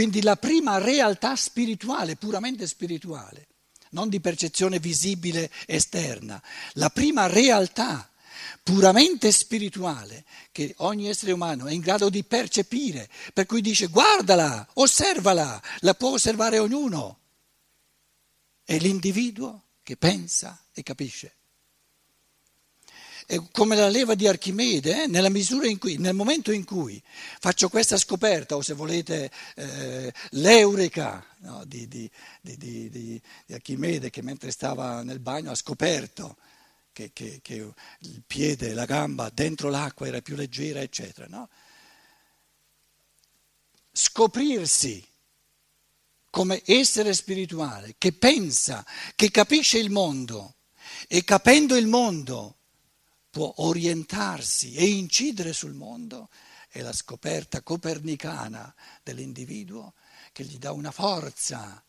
Quindi la prima realtà spirituale, puramente spirituale, non di percezione visibile esterna, la prima realtà puramente spirituale che ogni essere umano è in grado di percepire, per cui dice guardala, osservala, la può osservare ognuno. È l'individuo che pensa e capisce. È come la leva di Archimede, eh? nella misura in cui, nel momento in cui faccio questa scoperta, o se volete eh, l'eureka no, di, di, di, di, Archimede che mentre stava nel bagno ha scoperto che, che, che il piede la gamba dentro l'acqua era più leggera, eccetera. No? Scoprirsi come essere spirituale che pensa, che capisce il mondo e capendo il mondo può orientarsi e incidere sul mondo, è la scoperta copernicana dell'individuo che gli dà una forza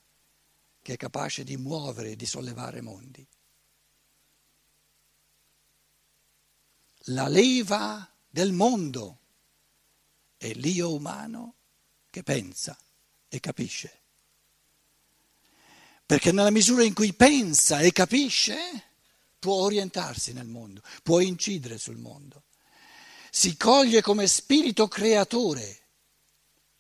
che è capace di muovere e di sollevare mondi. La leva del mondo è l'io umano che pensa e capisce. Perché nella misura in cui pensa e capisce, può orientarsi nel mondo, può incidere sul mondo. Si coglie come spirito creatore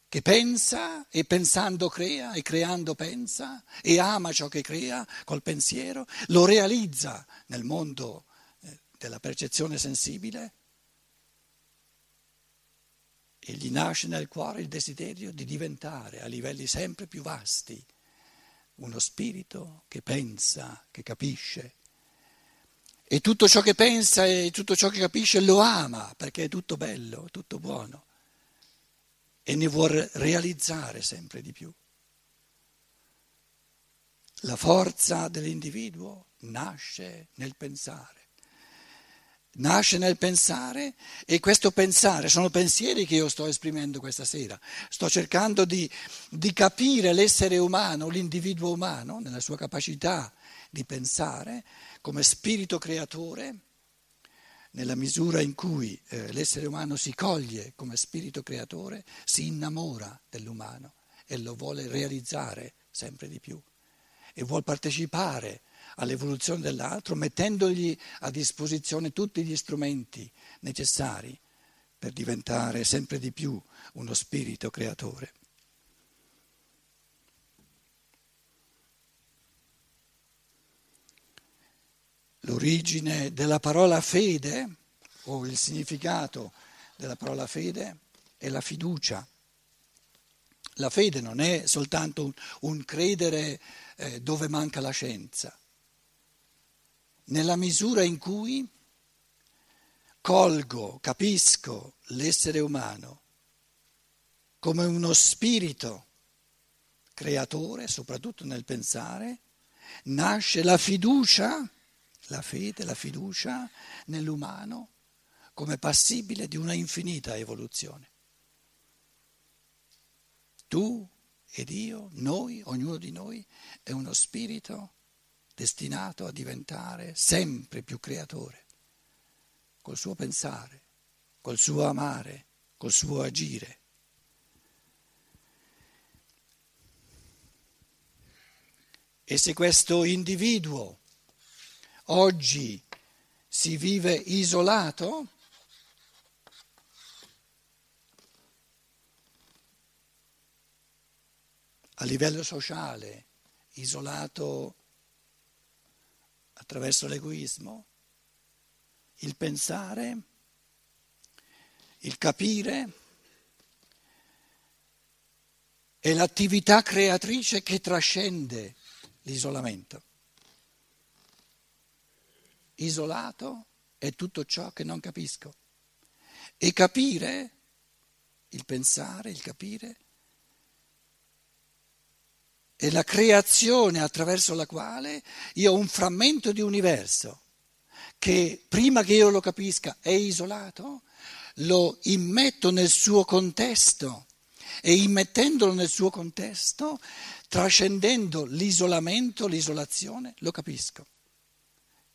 che pensa e pensando crea e creando pensa e ama ciò che crea col pensiero, lo realizza nel mondo eh, della percezione sensibile e gli nasce nel cuore il desiderio di diventare a livelli sempre più vasti uno spirito che pensa, che capisce e tutto ciò che pensa e tutto ciò che capisce lo ama perché è tutto bello, tutto buono e ne vuole realizzare sempre di più. La forza dell'individuo nasce nel pensare. Nasce nel pensare e questo pensare sono pensieri che io sto esprimendo questa sera. Sto cercando di, di capire l'essere umano, l'individuo umano, nella sua capacità di pensare come spirito creatore, nella misura in cui eh, l'essere umano si coglie come spirito creatore, si innamora dell'umano e lo vuole realizzare sempre di più e vuole partecipare all'evoluzione dell'altro mettendogli a disposizione tutti gli strumenti necessari per diventare sempre di più uno spirito creatore. L'origine della parola fede o il significato della parola fede è la fiducia. La fede non è soltanto un, un credere eh, dove manca la scienza. Nella misura in cui colgo, capisco l'essere umano come uno spirito creatore, soprattutto nel pensare, nasce la fiducia la fede, la fiducia nell'umano come passibile di una infinita evoluzione. Tu ed io, noi, ognuno di noi è uno spirito destinato a diventare sempre più creatore, col suo pensare, col suo amare, col suo agire. E se questo individuo oggi si vive isolato? A livello sociale, isolato attraverso l'egoismo, il pensare, il capire? È l'attività creatrice che trascende l'isolamento isolato è tutto ciò che non capisco. E capire, il pensare, il capire, è la creazione attraverso la quale io ho un frammento di universo che prima che io lo capisca è isolato, lo immetto nel suo contesto e immettendolo nel suo contesto, trascendendo l'isolamento, l'isolazione, lo capisco.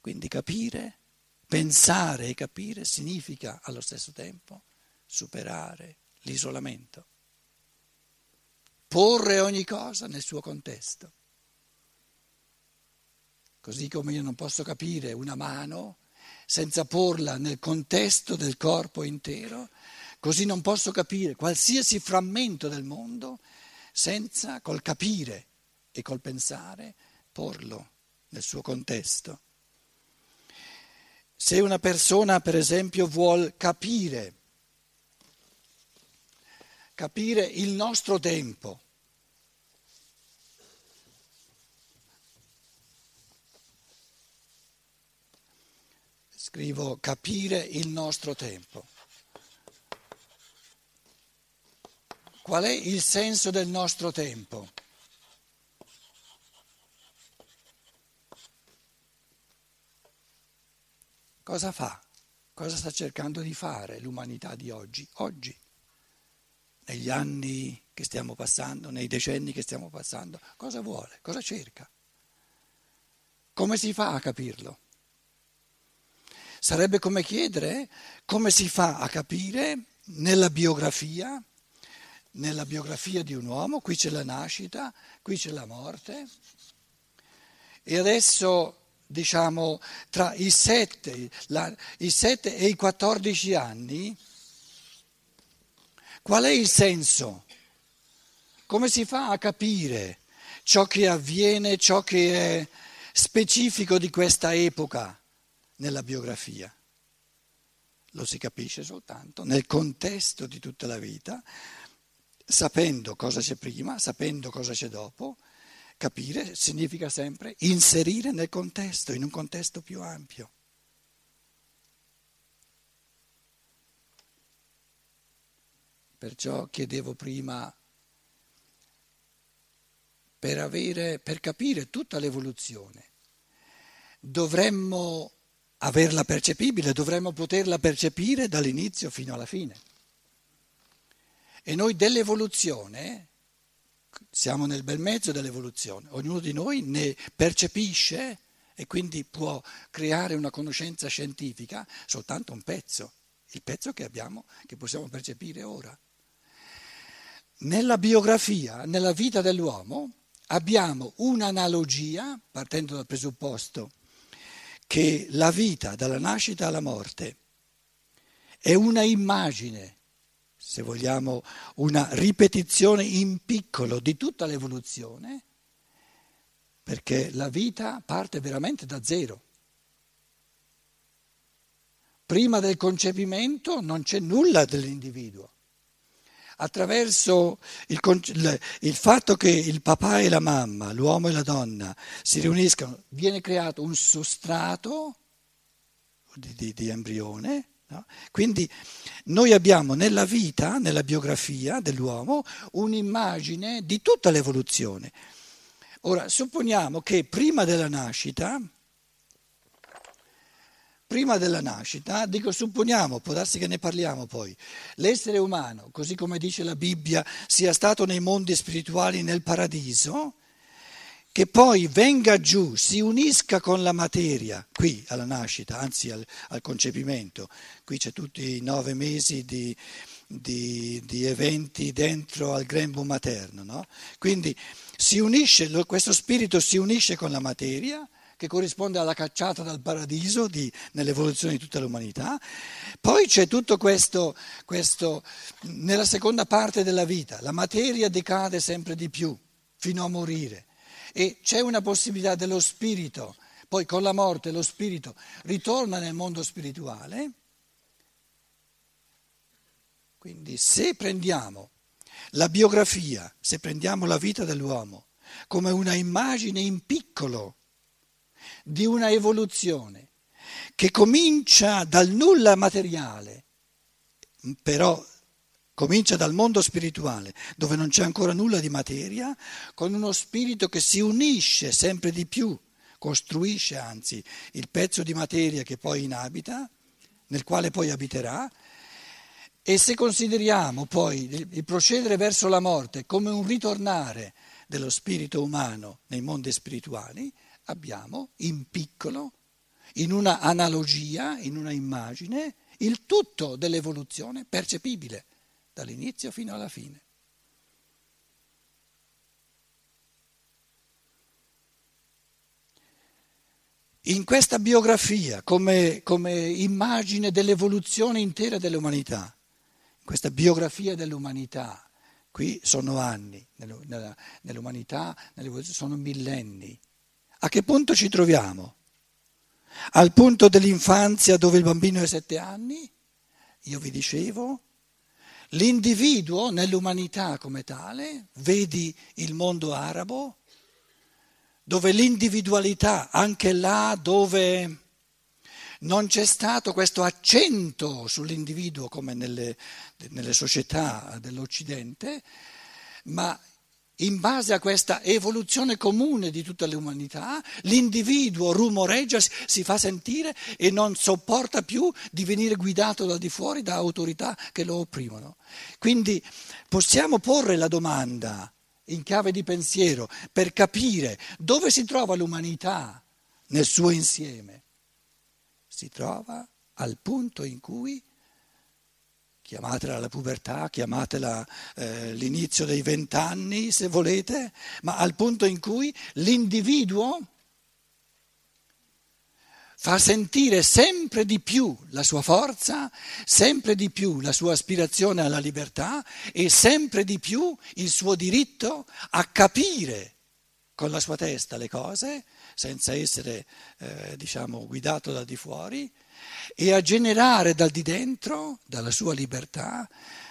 Quindi capire, pensare e capire significa allo stesso tempo superare l'isolamento. porre ogni cosa nel suo contesto. Così come io non posso capire una mano senza porla nel contesto del corpo intero, così non posso capire qualsiasi frammento del mondo senza col capire e col pensare porlo nel suo contesto. Se una persona, per esempio, vuol capire, capire il nostro tempo, scrivo capire il nostro tempo. Qual è il senso del nostro tempo? Cosa fa? Cosa sta cercando di fare l'umanità di oggi? Oggi, negli anni che stiamo passando, nei decenni che stiamo passando, cosa vuole? Cosa cerca? Come si fa a capirlo? Sarebbe come chiedere come si fa a capire nella biografia, nella biografia di un uomo, qui c'è la nascita, qui c'è la morte, e adesso diciamo tra i 7, la, i 7 e i 14 anni, qual è il senso? Come si fa a capire ciò che avviene, ciò che è specifico di questa epoca? nella biografia. Lo si capisce soltanto nel contesto di tutta la vita, sapendo cosa c'è prima, sapendo cosa c'è dopo. Capire significa sempre inserire nel contesto, in un contesto più ampio. Perciò chiedevo prima, per, avere, per capire tutta l'evoluzione, dovremmo averla percepibile, dovremmo poterla percepire dall'inizio fino alla fine. E noi dell'evoluzione, siamo nel bel mezzo dell'evoluzione, ognuno di noi ne percepisce e quindi può creare una conoscenza scientifica soltanto un pezzo, il pezzo che abbiamo, che possiamo percepire ora. Nella biografia, nella vita dell'uomo, abbiamo un'analogia, partendo dal presupposto che la vita dalla nascita alla morte è una immagine, se vogliamo una ripetizione in piccolo di tutta l'evoluzione, perché la vita parte veramente da zero. Prima del concepimento non c'è nulla dell'individuo attraverso il, il, fatto che il papà e la mamma, l'uomo e la donna si riuniscano, viene creato un sostrato di, di, di embrione. No? Quindi noi abbiamo nella vita, nella biografia dell'uomo, un'immagine di tutta l'evoluzione. Ora, supponiamo che prima della nascita prima della nascita, dico supponiamo, può darsi che ne parliamo poi, l'essere umano, così come dice la Bibbia, sia stato nei mondi spirituali nel paradiso, che poi venga giù, si unisca con la materia, qui alla nascita, anzi al, al concepimento, qui c'è tutti i nove mesi di, di, di eventi dentro al grembo materno, no? quindi unisce, questo spirito si unisce con la materia, che corrisponde alla cacciata dal paradiso di, nell'evoluzione di tutta l'umanità. Poi c'è tutto questo, questo, nella seconda parte della vita, la materia decade sempre di più fino a morire e c'è una possibilità dello spirito, poi con la morte lo spirito ritorna nel mondo spirituale. Quindi se prendiamo la biografia, se prendiamo la vita dell'uomo come una immagine in piccolo di una evoluzione che comincia dal nulla materiale, però comincia dal mondo spirituale, dove non c'è ancora nulla di materia, con uno spirito che si unisce sempre di più, costruisce anzi il pezzo di materia che poi inabita, nel quale poi abiterà, e se consideriamo poi il procedere verso la morte come un ritornare dello spirito umano nei mondi spirituali, abbiamo in piccolo, in una analogia, in una immagine, il tutto dell'evoluzione percepibile dall'inizio fino alla fine. In questa biografia, come, come immagine dell'evoluzione intera dell'umanità, questa biografia dell'umanità, qui sono anni, nell'umanità sono millenni. A che punto ci troviamo? Al punto dell'infanzia dove il bambino è sette anni? Io vi dicevo, l'individuo nell'umanità come tale, vedi il mondo arabo, dove l'individualità, anche là dove non c'è stato questo accento sull'individuo come nelle, nelle società dell'Occidente, ma in base a questa evoluzione comune di tutta l'umanità, l'individuo rumoreggia, si fa sentire e non sopporta più di venire guidato da di fuori da autorità che lo opprimono. Quindi possiamo porre la domanda in chiave di pensiero per capire dove si trova l'umanità nel suo insieme. Si trova al punto in cui, chiamatela la pubertà, chiamatela eh, l'inizio dei vent'anni se volete, ma al punto in cui l'individuo fa sentire sempre di più la sua forza, sempre di più la sua aspirazione alla libertà e sempre di più il suo diritto a capire con la sua testa le cose, senza essere eh, diciamo, guidato da di fuori, e a generare dal di dentro, dalla sua libertà,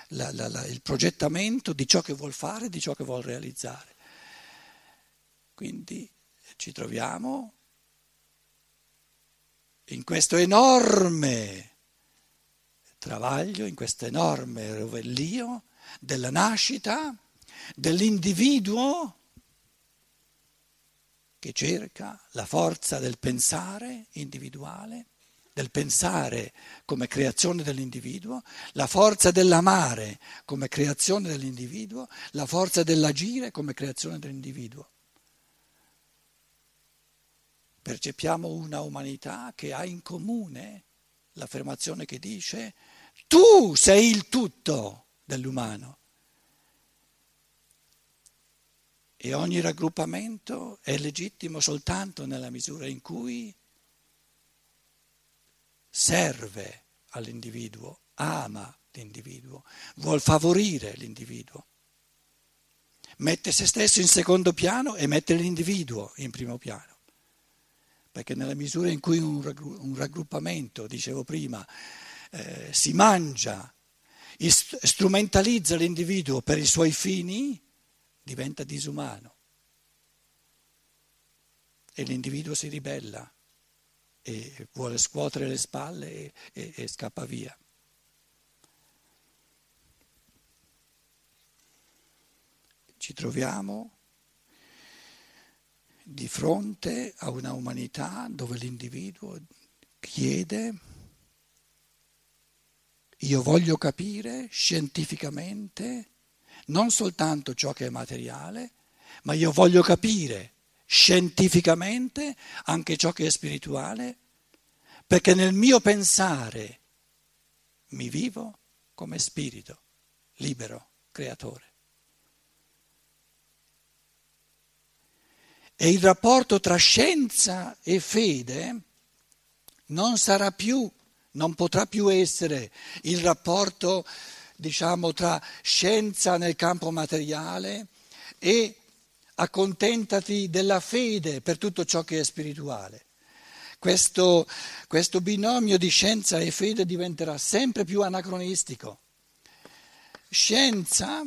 la, la, la, il progettamento di ciò che vuol fare, di ciò che vuol realizzare. Quindi ci troviamo in questo enorme travaglio, in questo enorme rovellio della nascita dell'individuo che cerca la forza del pensare individuale, del pensare come creazione dell'individuo, la forza dell'amare come creazione dell'individuo, la forza dell'agire come creazione dell'individuo percepiamo una umanità che ha in comune l'affermazione che dice tu sei il tutto dell'umano. E ogni raggruppamento è legittimo soltanto nella misura in cui serve all'individuo, ama l'individuo, vuol favorire l'individuo. Mette se stesso in secondo piano e mette l'individuo in primo piano perché nella misura in cui un raggruppamento, dicevo prima, eh, si mangia, strumentalizza l'individuo per i suoi fini, diventa disumano. E l'individuo si ribella e vuole scuotere le spalle e, e, e scappa via. Ci troviamo di fronte a una umanità dove l'individuo chiede, io voglio capire scientificamente non soltanto ciò che è materiale, ma io voglio capire scientificamente anche ciò che è spirituale, perché nel mio pensare mi vivo come spirito libero, creatore. E il rapporto tra scienza e fede non sarà più, non potrà più essere il rapporto, diciamo, tra scienza nel campo materiale e accontentati della fede per tutto ciò che è spirituale. Questo, questo binomio di scienza e fede diventerà sempre più anacronistico. Scienza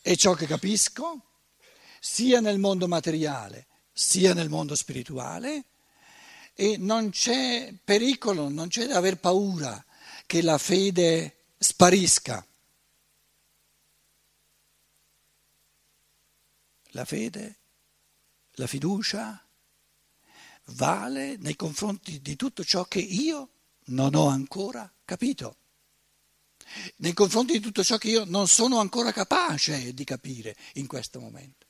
è ciò che capisco, sia nel mondo materiale sia nel mondo spirituale e non c'è pericolo, non c'è da aver paura che la fede sparisca. La fede, la fiducia vale nei confronti di tutto ciò che io non ho ancora capito, nei confronti di tutto ciò che io non sono ancora capace di capire in questo momento.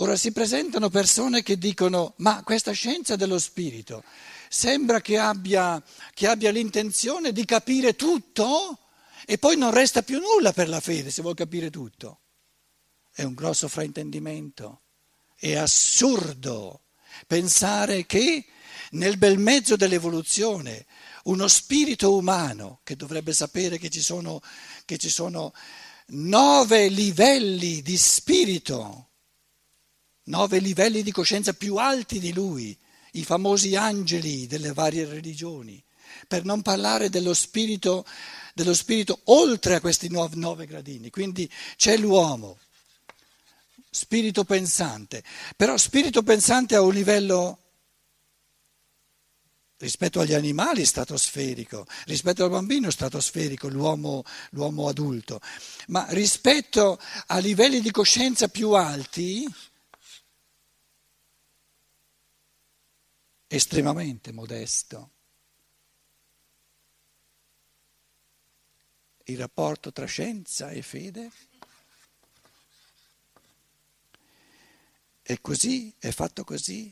Ora si presentano persone che dicono ma questa scienza dello spirito sembra che abbia, che abbia l'intenzione di capire tutto e poi non resta più nulla per la fede se vuol capire tutto. È un grosso fraintendimento, È assurdo pensare che nel bel mezzo dell'evoluzione uno spirito umano che dovrebbe sapere che ci sono, che ci sono nove livelli di spirito, nove livelli di coscienza più alti di lui, i famosi angeli delle varie religioni, per non parlare dello spirito, dello spirito oltre a questi nove, gradini. Quindi c'è l'uomo, spirito pensante, però spirito pensante a un livello rispetto agli animali stratosferico, rispetto al bambino stratosferico, l'uomo, l'uomo adulto, ma rispetto a livelli di coscienza più alti, estremamente modesto. Il rapporto tra scienza e fede è così, è fatto così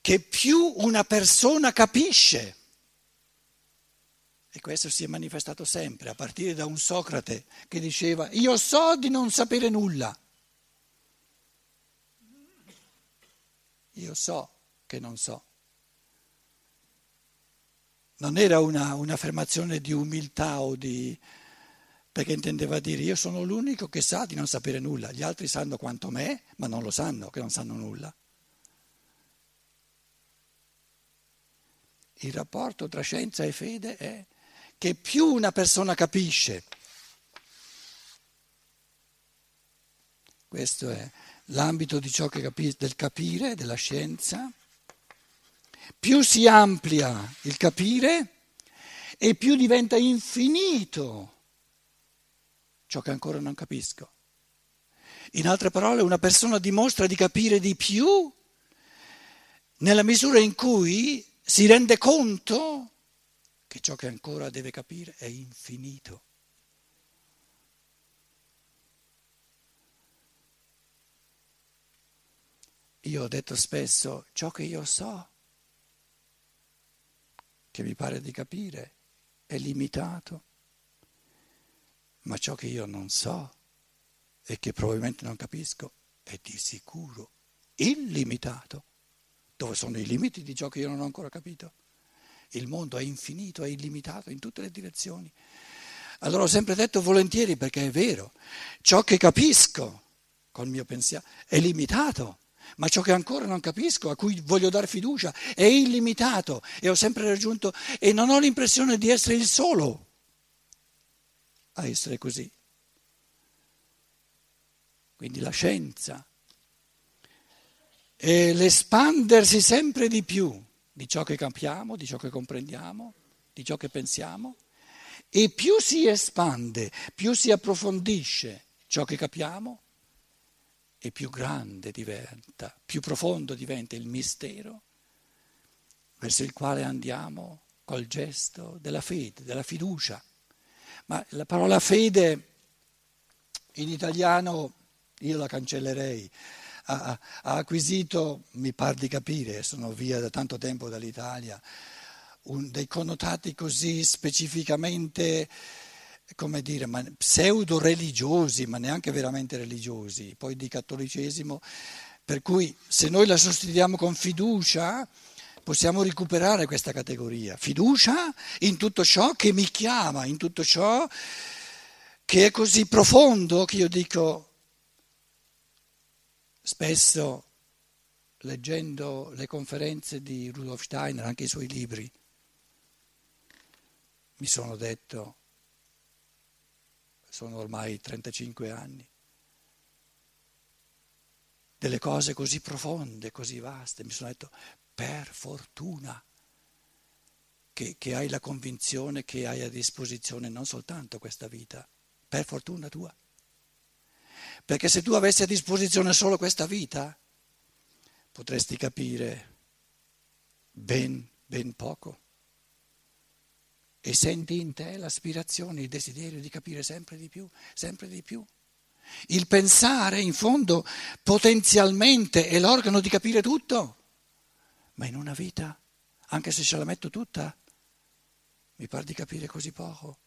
che più una persona capisce, e questo si è manifestato sempre, a partire da un Socrate che diceva io so di non sapere nulla, io so che non so. Non era una, un'affermazione di umiltà o di... perché intendeva dire io sono l'unico che sa di non sapere nulla, gli altri sanno quanto me, ma non lo sanno che non sanno nulla. il rapporto tra scienza e fede è che più una persona capisce, questo è l'ambito di ciò che capisce, del capire, della scienza, più si amplia il capire e più diventa infinito ciò che ancora non capisco. In altre parole, una persona dimostra di capire di più nella misura in cui si rende conto che ciò che ancora deve capire è infinito. Io ho detto spesso ciò che io so, che mi pare di capire, è limitato, ma ciò che io non so e che probabilmente non capisco è di sicuro illimitato. Dove sono i limiti di ciò che io non ho ancora capito? Il mondo è infinito, è illimitato in tutte le direzioni. Allora ho sempre detto volentieri perché è vero, ciò che capisco col mio pensiero è limitato, ma ciò che ancora non capisco, a cui voglio dare fiducia, è illimitato e ho sempre raggiunto e non ho l'impressione di essere il solo a essere così. Quindi la scienza e l'espandersi sempre di più di ciò che capiamo, di ciò che comprendiamo, di ciò che pensiamo, e più si espande, più si approfondisce ciò che capiamo, e più grande diventa, più profondo diventa il mistero verso il quale andiamo col gesto della fede, della fiducia. Ma la parola fede in italiano io la cancellerei ha, ha acquisito, mi par di capire, sono via da tanto tempo dall'Italia, un, dei connotati così specificamente, come dire, pseudo religiosi, ma neanche veramente religiosi, poi di cattolicesimo, per cui se noi la sostituiamo con fiducia possiamo recuperare questa categoria. Fiducia in tutto ciò che mi chiama, in tutto ciò che è così profondo che io dico Spesso, leggendo le conferenze di Rudolf Steiner, anche i suoi libri, mi sono detto, sono ormai 35 anni, delle cose così profonde, così vaste, mi sono detto, per fortuna che, che hai la convinzione che hai a disposizione non soltanto questa vita, per fortuna tua. Perché se tu avessi a disposizione solo questa vita, potresti capire ben, ben poco. E senti in te l'aspirazione, il desiderio di capire sempre di più, sempre di più. Il pensare, in fondo, potenzialmente è l'organo di capire tutto, ma in una vita, anche se ce la metto tutta, mi pare di capire così poco.